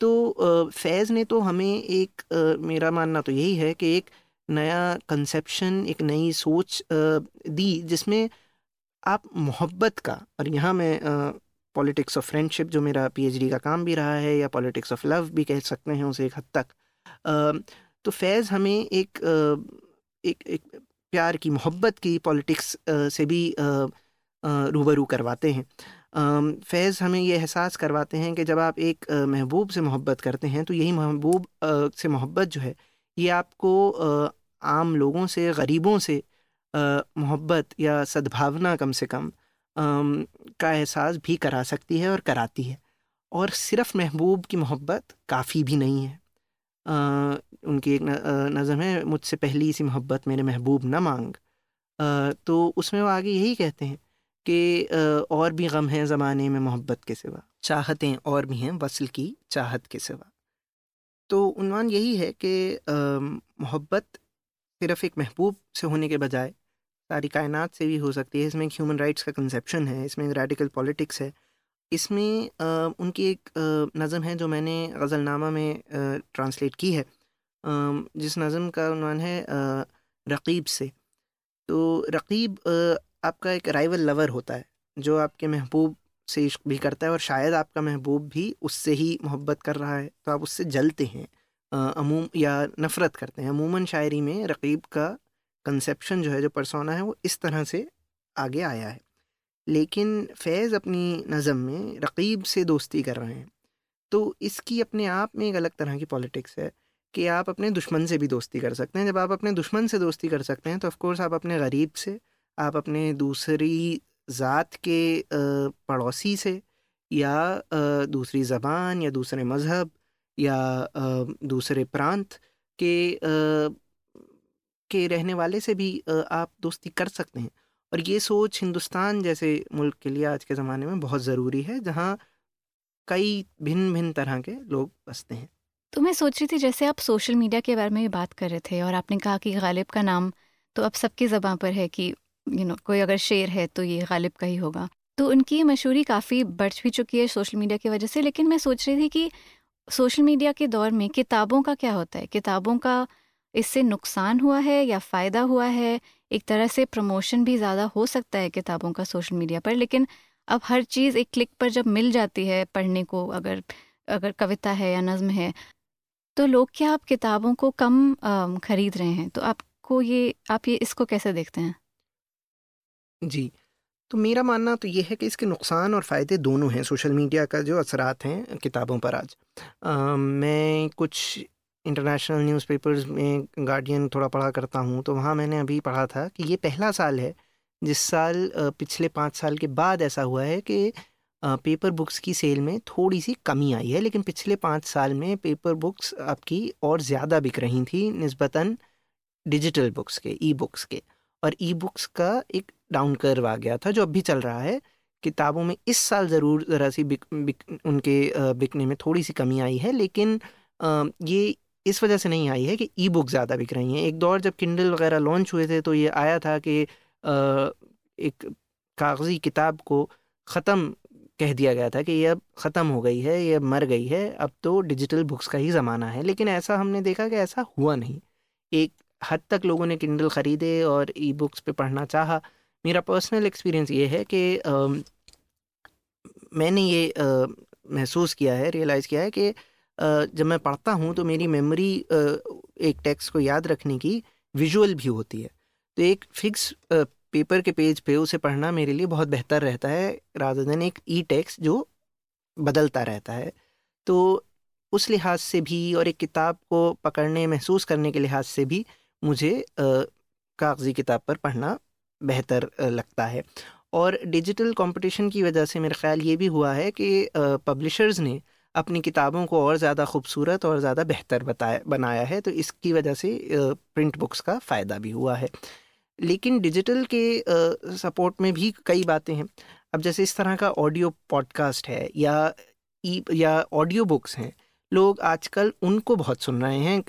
तो फैज़ ने तो हमें एक मेरा मानना तो यही है कि एक नया कंसेप्शन एक नई सोच दी जिसमें आप मोहब्बत का और यहाँ मैं पॉलिटिक्स ऑफ़ फ्रेंडशिप जो मेरा पीएचडी का काम भी रहा है या पॉलिटिक्स ऑफ़ लव भी कह सकते हैं उसे एक हद तक आ, तो फैज़ हमें एक एक एक प्यार की मोहब्बत की पॉलिटिक्स से भी रूबरू करवाते हैं। फैज़ हमें ये एहसास करवाते हैं कि जब आप एक महबूब से मोहब्बत करते हैं तो यही महबूब से मोहब्बत जो है ये आपको आम लोगों से गरीबों से मोहब्बत या सद्भावना कम से कम का एहसास भी करा सकती है और कराती है। और सिर्फ़ महबूब की मोहब्बत काफ़ी भी नहीं है। आ, उनकी एक नज़म है मुझसे पहली सी मोहब्बत मेरे महबूब न मांग। आ, तो उसमें वो आगे यही कहते हैं कि और भी गम हैं ज़माने में मोहब्बत के सिवा। चाहतें और भी हैं वसल की चाहत के सिवा। तो उनवान यही है कि मोहब्बत सिर्फ़ एक महबूब से होने के बजाय सारी कायनात से भी हो सकती है। इसमें एक ह्यूमन राइट्स का कंसेप्शन है इसमें रेडिकल पॉलिटिक्स है। इसमें आ, उनकी एक नज़म है जो मैंने गज़लनामा में ट्रांसलेट की है। आ, जिस नज़म का उन्वान है रकीब से। तो रकीब आपका एक राइवल लवर होता है जो आपके महबूब से इश्क भी करता है और शायद आपका महबूब भी उससे ही मोहब्बत कर रहा है। तो आप उससे जलते हैं। अमूम, या नफ़रत करते हैं। अमूमन शायरी में रकीब का कंसेप्शन जो है, जो परसोना है, वो इस तरह से आगे आया है। लेकिन फैज़ अपनी नज़म में रकीब से दोस्ती कर रहे हैं। तो इसकी अपने आप में एक अलग तरह की पॉलिटिक्स है कि आप अपने दुश्मन से भी दोस्ती कर सकते हैं। जब आप अपने दुश्मन से दोस्ती कर सकते हैं तो ऑफ़कोर्स आप अपने गरीब से, आप अपने दूसरी ज़ात के पड़ोसी से, या दूसरी ज़बान, या दूसरे मज़हब या दूसरे प्रांत के के रहने वाले से भी आप दोस्ती कर सकते हैं। और ये सोच हिंदुस्तान जैसे मुल्क के लिए आज के ज़माने में बहुत ज़रूरी है, जहाँ कई भिन्न भिन्न तरह के लोग बसते हैं। तो मैं सोच रही थी, जैसे आप सोशल मीडिया के बारे में बात कर रहे थे और आपने कहा कि गालिब का नाम तो अब सबकी ज़बाँ पर है कि, यू नो, कोई अगर शेर है तो ये गालिब का ही होगा। तो उनकी मशहूरी काफ़ी बढ़ भी चुकी है सोशल मीडिया की वजह से, लेकिन मैं सोच रही थी कि सोशल मीडिया के दौर में किताबों का क्या होता है? किताबों का इससे नुकसान हुआ है या फ़ायदा हुआ है? एक तरह से प्रमोशन भी ज़्यादा हो सकता है किताबों का सोशल मीडिया पर, लेकिन अब हर चीज़ एक क्लिक पर जब मिल जाती है पढ़ने को, अगर अगर कविता है या नज़म है तो लोग क्या आप किताबों को कम ख़रीद रहे हैं? तो आपको ये, आप ये, इसको कैसे देखते हैं? जी। तो मेरा मानना तो ये है कि इसके नुकसान और फ़ायदे दोनों हैं सोशल मीडिया का जो असरात हैं किताबों पर आज। आ, मैं कुछ इंटरनेशनल न्यूज़पेपर्स में गार्डियन थोड़ा पढ़ा करता हूँ तो वहाँ मैंने अभी पढ़ा था कि ये पहला साल है जिस साल पिछले पाँच साल के बाद ऐसा हुआ है कि पेपर बुक्स की सेल में थोड़ी सी कमी आई है लेकिन पिछले पाँच साल में पेपर बुक्स आपकी और ज़्यादा बिक रही थी नस्बता डिजिटल बुक्स के ई बुक्स के। और ई बुक्स का एक डाउन कर्व आ गया था जो अब भी चल रहा है। किताबों में इस साल ज़रूर ज़रा सी बिक, बिक उनके बिकने में थोड़ी सी कमी आई है लेकिन ये इस वजह से नहीं आई है कि ई बुक ज़्यादा बिक रही हैं। एक दौर जब किंडल वगैरह लॉन्च हुए थे तो ये आया था कि एक कागज़ी किताब को ख़त्म कह दिया गया था कि ये अब ख़त्म हो गई है ये अब मर गई है अब तो डिजिटल बुक्स का ही ज़माना है। लेकिन ऐसा हमने देखा कि ऐसा हुआ नहीं। एक हद तक लोगों ने किंडल ख़रीदे और ई बुक्स पे पढ़ना चाहा। मेरा पर्सनल एक्सपीरियंस ये है कि मैंने ये महसूस किया है रियलाइज़ किया है कि जब मैं पढ़ता हूँ तो मेरी मेमोरी एक टेक्स्ट को याद रखने की विजुअल भी होती है। तो एक फिक्स पेपर के पेज पे उसे पढ़ना मेरे लिए बहुत बेहतर रहता है रादर देन एक ई टेक्स्ट जो बदलता रहता है। तो उस लिहाज से भी और एक किताब को पकड़ने, महसूस करने के लिहाज से भी मुझे कागज़ी किताब पर पढ़ना बेहतर लगता है। और डिजिटल कंपटीशन की वजह से मेरा ख़्याल ये भी हुआ है कि पब्लिशर्स ने अपनी किताबों को और ज़्यादा खूबसूरत और ज़्यादा बेहतर बताया, बनाया है तो इसकी वजह से प्रिंट बुक्स का फ़ायदा भी हुआ है। लेकिन डिजिटल के सपोर्ट में भी कई बातें हैं। अब जैसे इस तरह का ऑडियो पॉडकास्ट है या ई या ऑडियो बुक्स हैं लोग आजकल उनको बहुत सुन रहे हैं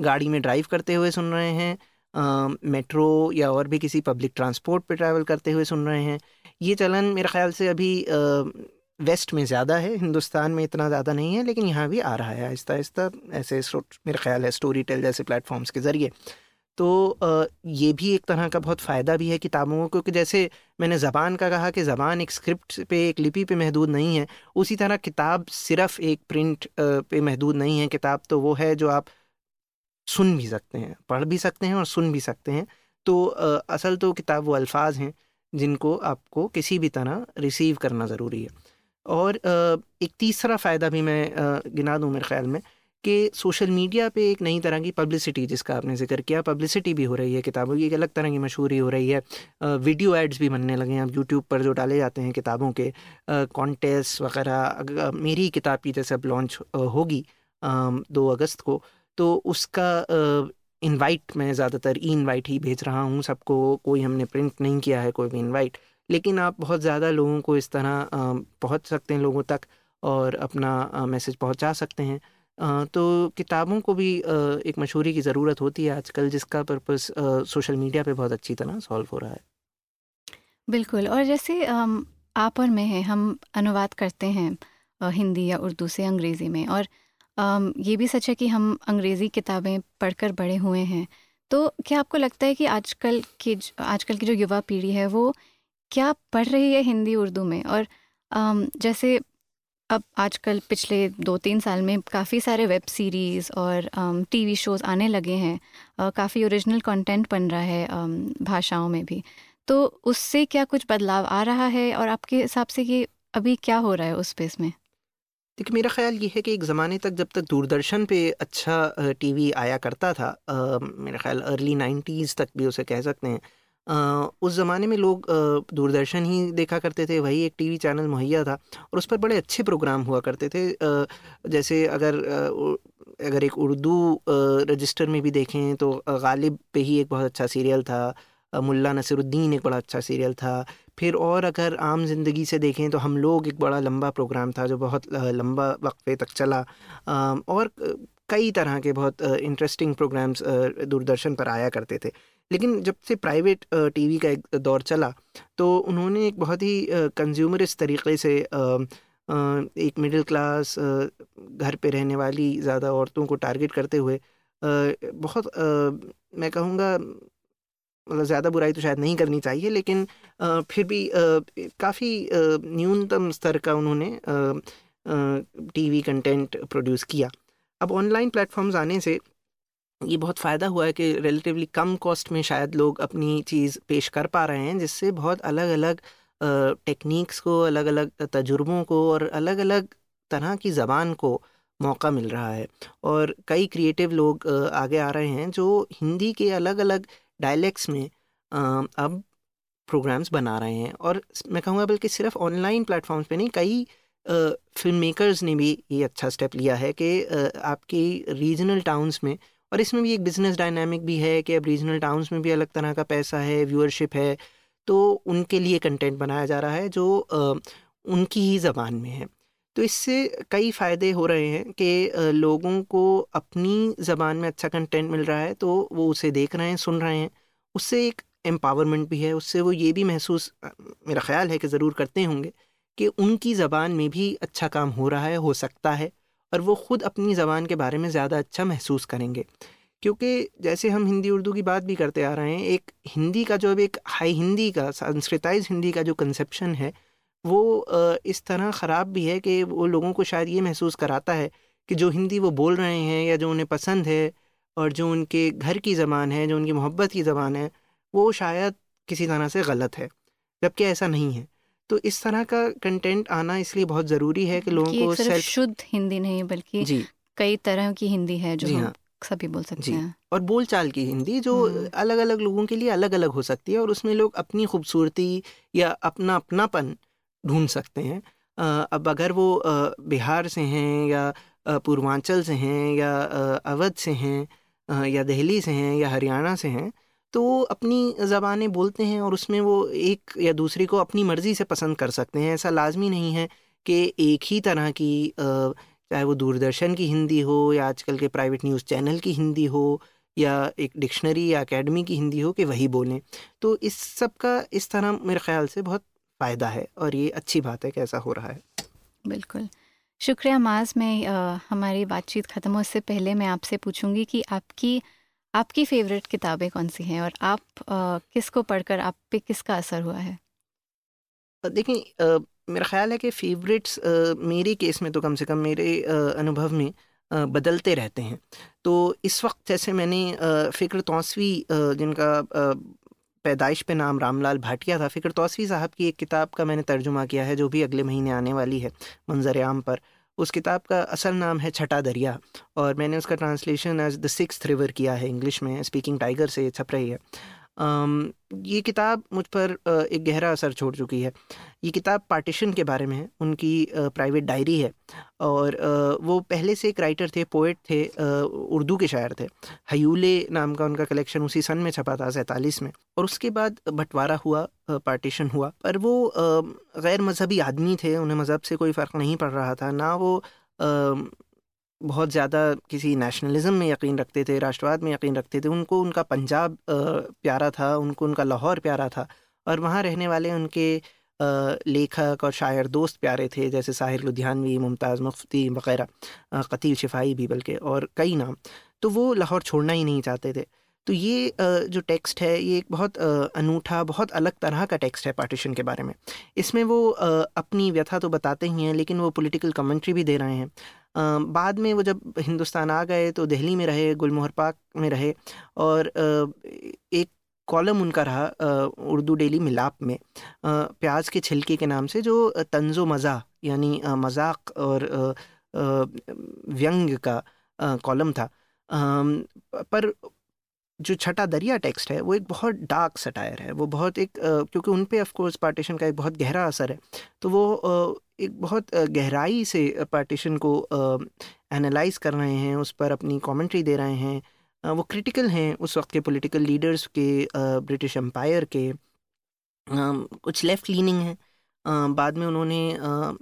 गाड़ी में ड्राइव करते हुए सुन रहे हैं मेट्रो या और भी किसी पब्लिक ट्रांसपोर्ट पे ट्रैवल करते हुए सुन रहे हैं। ये चलन मेरे ख्याल से अभी वेस्ट में ज़्यादा है, हिंदुस्तान में इतना ज़्यादा नहीं है, लेकिन यहाँ भी आ रहा है आहिस्ता आहिस्ता ऐसे मेरा ख्याल है स्टोरी टेल जैसे प्लेटफॉर्म्स के ज़रिए। तो ये भी एक तरह का बहुत फ़ायदा भी है किताबों को, क्योंकि जैसे मैंने ज़बान का कहा कि ज़बान एक स्क्रिप्ट पे, एक लिपि पे महदूद नहीं है, उसी तरह किताब सिर्फ़ एक प्रिंट पे महदूद नहीं है। किताब तो वो है जो आप सुन भी सकते हैं, पढ़ भी सकते हैं और सुन भी सकते हैं। तो असल तो किताब वो अल्फाज हैं जिनको आपको किसी भी तरह रिसीव करना ज़रूरी है। और एक तीसरा फ़ायदा भी मैं गिना दूँ मेरे ख्याल में कि सोशल मीडिया पे एक नई तरह की पब्लिसिटी जिसका आपने ज़िक्र किया पब्लिसिटी भी हो रही है किताबों की, एक अलग तरह की मशहूरी हो रही है। वीडियो एड्स भी बनने लगे हैं। अब यूट्यूब पर जो डाले जाते हैं किताबों के कॉन्टेस्ट वगैरह मेरी किताब की जैसे अब लॉन्च होगी दो अगस्त को तो उसका इनवाइट मैं ज़्यादातर ई इनवाइट ही भेज रहा हूँ। सबको, कोई हमने प्रिंट नहीं किया है, कोई भी इनवाइट लेकिन आप बहुत ज़्यादा लोगों को इस तरह पहुँच सकते हैं लोगों तक और अपना मैसेज पहुँचा सकते हैं। तो किताबों को भी एक मशहूरी की ज़रूरत होती है आजकल जिसका पर्पस सोशल मीडिया पे बहुत अच्छी तरह सॉल्व हो रहा है। बिल्कुल, और जैसे आप और मैं हैं, हम अनुवाद करते हैं हिंदी या उर्दू से अंग्रेज़ी में और ये भी सच है कि हम अंग्रेज़ी किताबें पढ़कर बड़े हुए हैं। तो क्या आपको लगता है कि आजकल की आजकल की जो युवा पीढ़ी है, वो क्या पढ़ रही है हिंदी उर्दू में? और जैसे अब आजकल पिछले दो तीन साल में काफ़ी सारे वेब सीरीज़ और टीवी शोज़ आने लगे हैं। काफ़ी ओरिजिनल कंटेंट बन रहा है भाषाओं में भी। तो उससे क्या कुछ बदलाव आ रहा है और आपके हिसाब से ये अभी क्या हो रहा है उस स्पेस में? देखिए, मेरा ख्याल ये है कि एक ज़माने तक जब तक दूरदर्शन पे अच्छा टीवी आया करता था मेरा ख्याल अर्ली नाइन्टीज़ तक भी उसे कह सकते हैं उस ज़माने में लोग दूरदर्शन ही देखा करते थे, वही एक टीवी चैनल मुहैया था और उस पर बड़े अच्छे प्रोग्राम हुआ करते थे। जैसे अगर अगर एक उर्दू रजिस्टर में भी देखें तो गालिब पे ही एक बहुत अच्छा सीरियल था मुल्ला नसरुद्दीन एक बड़ा अच्छा सीरियल था। फिर और अगर आम ज़िंदगी से देखें तो हम लोग एक बड़ा लंबा प्रोग्राम था जो बहुत लंबा वक्फे तक चला। और कई तरह के बहुत इंटरेस्टिंग प्रोग्राम्स दूरदर्शन पर आया करते थे। लेकिन जब से प्राइवेट टीवी का एक दौर चला तो उन्होंने एक बहुत ही कंज्यूमरिस तरीके से एक मिडिल क्लास घर पे रहने वाली ज़्यादा औरतों को टारगेट करते हुए बहुत मैं कहूँगा मतलब ज़्यादा बुराई तो शायद नहीं करनी चाहिए, लेकिन फिर भी काफ़ी न्यूनतम स्तर का उन्होंने टीवी कंटेंट प्रोड्यूस किया। अब ऑनलाइन प्लेटफॉर्म्स आने से ये बहुत फ़ायदा हुआ है कि रिलेटिवली कम कॉस्ट में शायद लोग अपनी चीज़ पेश कर पा रहे हैं, जिससे बहुत अलग अलग टेक्निक्स को अलग अलग तजुर्बों को और अलग अलग तरह की ज़बान को मौका मिल रहा है। और कई क्रिएटिव लोग आगे आ रहे हैं जो हिंदी के अलग अलग डायलैक्ट्स में अब प्रोग्राम्स बना रहे हैं। और मैं कहूँगा बल्कि सिर्फ़ ऑनलाइन प्लेटफॉर्म्स पे नहीं, कई फ़िल्म मेकर्स ने भी ये अच्छा स्टेप लिया है कि आपकी रीजनल टाउन्स में, और इसमें भी एक बिज़नेस डायनामिक भी है कि अब रीजनल टाउन्स में भी अलग तरह का पैसा है व्यूअरशिप है तो उनके लिए कंटेंट बनाया जा रहा है जो उनकी ही ज़बान में है। तो इससे कई फ़ायदे हो रहे हैं कि लोगों को अपनी ज़बान में अच्छा कंटेंट मिल रहा है तो वो उसे देख रहे हैं, सुन रहे हैं। उससे एक एम्पावरमेंट भी है, उससे वो ये भी महसूस मेरा ख्याल है कि ज़रूर करते होंगे। कि उनकी ज़बान में भी अच्छा काम हो रहा है, हो सकता है और वो ख़ुद अपनी ज़बान के बारे में ज़्यादा अच्छा महसूस करेंगे। क्योंकि जैसे हम हिंदी उर्दू की बात भी करते आ रहे हैं, एक हिंदी का जो अब एक हाई हिंदी का, संस्कृताइज हिंदी का जो कंसेप्शन है, वो इस तरह ख़राब भी है कि वो लोगों को शायद ये महसूस कराता है कि जो हिंदी वो बोल रहे हैं या जो उन्हें पसंद है और जो उनके घर की ज़बान है, जो उनकी मोहब्बत की ज़बान है, वो शायद किसी तरह से गलत है। जबकि ऐसा नहीं है। तो इस तरह का कंटेंट आना इसलिए बहुत ज़रूरी है कि लोगों को सिर्फ़ शुद्ध हिंदी नहीं बल्कि जी। कई तरह की हिंदी है जो जी हाँ। सभी बोल सकते हैं। और बोलचाल की हिंदी जो हम्म। अलग अलग लोगों के लिए अलग अलग हो सकती है और उसमें लोग अपनी खूबसूरती या अपना अपनापन ढूंढ सकते हैं। अब अगर वो बिहार से हैं या पूर्वांचल से हैं या अवध से हैं या दिल्ली से हैं या हरियाणा से हैं तो अपनी ज़बानें बोलते हैं और उसमें वो एक या दूसरे को अपनी मर्ज़ी से पसंद कर सकते हैं। ऐसा लाजमी नहीं है कि एक ही तरह की चाहे वो दूरदर्शन की हिंदी हो या आजकल के प्राइवेट न्यूज़ चैनल की हिंदी हो या एक डिक्शनरी या अकेडमी की हिंदी हो कि वही बोलें। तो इस सब का इस तरह मेरे ख्याल से बहुत फ़ायदा है और ये अच्छी बात है कि ऐसा हो रहा है। बिल्कुल। शुक्रिया माज मैं आ, हमारी बातचीत ख़त्म हो उससे पहले मैं आपसे पूछूँगी कि आपकी आपकी फेवरेट किताबें कौन सी हैं और आप किसको पढ़कर आप पे किसका असर हुआ है? देखिए मेरा ख्याल है कि फेवरेट्स मेरे केस में तो कम से कम मेरे अनुभव में बदलते रहते हैं। तो इस वक्त जैसे मैंने फ़िक्र तौसवी जिनका पैदाइश पे नाम रामलाल भाटिया था फ़िक्र तौसवी साहब की एक किताब का मैंने तर्जुमा किया है, जो भी अगले महीने आने वाली है मंजर आम पर। उस किताब का असल नाम है छठा दरिया, और मैंने उसका translation as the six river किया है, इंग्लिश में स्पीकिंग टाइगर से छप रही है। ये किताब मुझ पर एक गहरा असर छोड़ चुकी है। ये किताब पार्टीशन के बारे में है, उनकी प्राइवेट डायरी है और वो पहले से एक राइटर थे पोइट थे उर्दू के शायर थे। हयूले नाम का उनका कलेक्शन उसी सन में छपा था, सैंतालीस में और उसके बाद बंटवारा हुआ पार्टीशन हुआ। पर वो गैर मजहबी आदमी थे, उन्हें मज़हब से कोई फ़र्क नहीं पड़ रहा था, ना वो बहुत ज़्यादा किसी नेशनलिज्म में यकीन रखते थे, राष्ट्रवाद में यकीन रखते थे, उनको उनका पंजाब प्यारा था, उनको उनका लाहौर प्यारा था और वहाँ रहने वाले उनके लेखक और शायर दोस्त प्यारे थे, जैसे साहिर लुधियानवी, मुमताज़ मुफ्ती वगैरह कतील शिफाई भी बल्कि और कई नाम। तो वो लाहौर छोड़ना ही नहीं चाहते थे। तो ये जो टेक्स्ट है, ये एक बहुत अनूठा, बहुत अलग तरह का टेक्स्ट है पार्टीशन के बारे में। इसमें वो अपनी व्यथा तो बताते ही हैं, लेकिन वो पॉलिटिकल कमेंट्री भी दे रहे हैं। बाद में वो जब हिंदुस्तान आ गए तो दिल्ली में रहे, गुलमोहर पार्क में रहे और एक कॉलम उनका रहा उर्दू डेली मिलाप में प्याज के छिलके के नाम से जो तंजो मज़ा यानी मज़ाक और व्यंग का कॉलम था। पर जो छठा दरिया टेक्स्ट है, वो एक बहुत डार्क सटायर है, वो बहुत एक क्योंकि उन पर ऑफकोर्स पार्टीशन का एक बहुत गहरा असर है तो वो एक बहुत गहराई से पार्टीशन को एनालाइज कर रहे हैं, उस पर अपनी कमेंट्री दे रहे हैं वो क्रिटिकल हैं उस वक्त के पॉलिटिकल लीडर्स के ब्रिटिश एम्पायर के कुछ लेफ़्ट लीनिंग है बाद में उन्होंने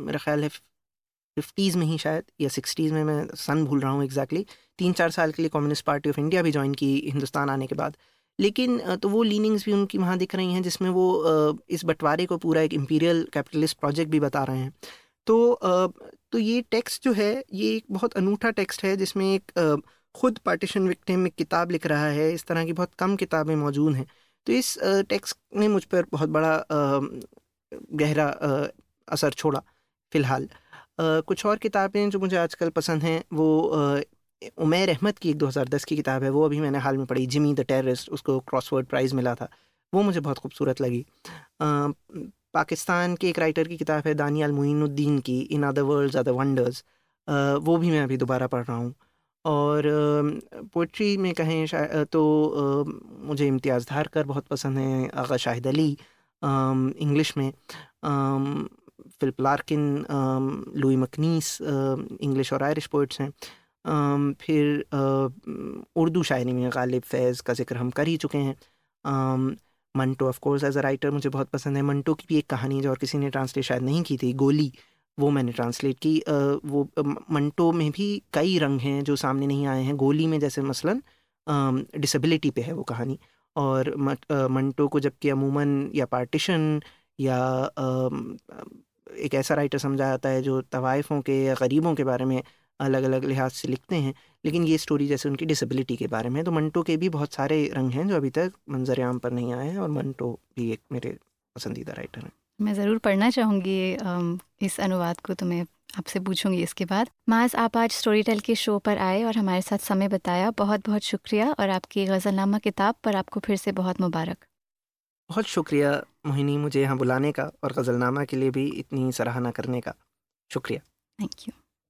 मेरा ख्याल है फिफ्टीज़ में ही शायद, या सिक्सटीज़ में मैं सन भूल रहा हूँ एग्जैक्टली तीन चार साल के लिए कम्युनिस्ट पार्टी ऑफ़ इंडिया भी ज्वाइन की हिंदुस्तान आने के बाद। लेकिन तो वो लीनिंग्स भी उनकी वहाँ दिख रही हैं, जिसमें वो इस बंटवारे को पूरा एक इम्पीरियल कैपिटलिस्ट प्रोजेक्ट भी बता रहे हैं। तो तो ये टेक्स्ट जो है, ये एक बहुत अनूठा टेक्स्ट है, जिसमें एक खुद पार्टीशन विक्टिम एक किताब लिख रहा है, इस तरह की बहुत कम किताबें मौजूद हैं। तो इस टेक्स्ट ने मुझ पर बहुत बड़ा गहरा असर छोड़ा, फ़िलहाल। कुछ और किताबें जो मुझे आजकल पसंद हैं, वो उमैर अहमद की एक 2010 की किताब है, वो अभी मैंने हाल में पढ़ी, जिमी द टेररिस्ट, उसको क्रॉसवर्ड प्राइज़ मिला था। वो मुझे बहुत खूबसूरत लगी। पाकिस्तान के एक राइटर की किताब है, दानियाल मुइनुद्दीन की, in other worlds other wonders. वो भी मैं अभी दोबारा पढ़ रहा हूँ। और पोइट्री में कहें तो मुझे इम्तियाज़ धारकर बहुत पसंद है, आगा शाहिद अली इंग्लिश में Philip Larkin Louis MacNeice English और आयरिश पोइट्स हैं। फिर उर्दू शायरी में गालिब फैज़ का ज़िक्र हम कर ही चुके हैं। Manto of course as a writer मुझे बहुत पसंद है। मंटो की भी एक कहानी जो और किसी ने ट्रांसलेट शायद नहीं की थी, गोली, वो मैंने ट्रांसलेट की। वो मंटो में भी कई रंग हैं जो सामने नहीं आए हैं। गोली में जैसे मसलन डिसेबिलिटी पे है वो कहानी। और मंटो को जबकि अमूमन या पार्टीशन या एक ऐसा राइटर समझा जाता है जो तवाइफ़ों के या गरीबों के बारे में अलग अलग लिहाज से लिखते हैं लेकिन ये स्टोरी जैसे उनकी डिसेबिलिटी के बारे में तो मंटो के भी बहुत सारे रंग हैं जो अभी तक मंजर आम पर नहीं आए हैं और मंटो भी एक मेरे पसंदीदा राइटर हैं। मैं ज़रूर पढ़ना चाहूँगी इस अनुवाद को तो मैं आपसे पूछूँगी इसके बाद। माज आप आज स्टोरी टेल के शो पर आए और हमारे साथ समय बताया। बहुत बहुत शुक्रिया और आपकी गज़लनामा किताब पर आपको फिर से बहुत मुबारक। बहुत शुक्रिया मोहिनी मुझे यहाँ बुलाने का और गज़लनामा के लिए भी इतनी सराहना करने का। शुक्रिया। Thank you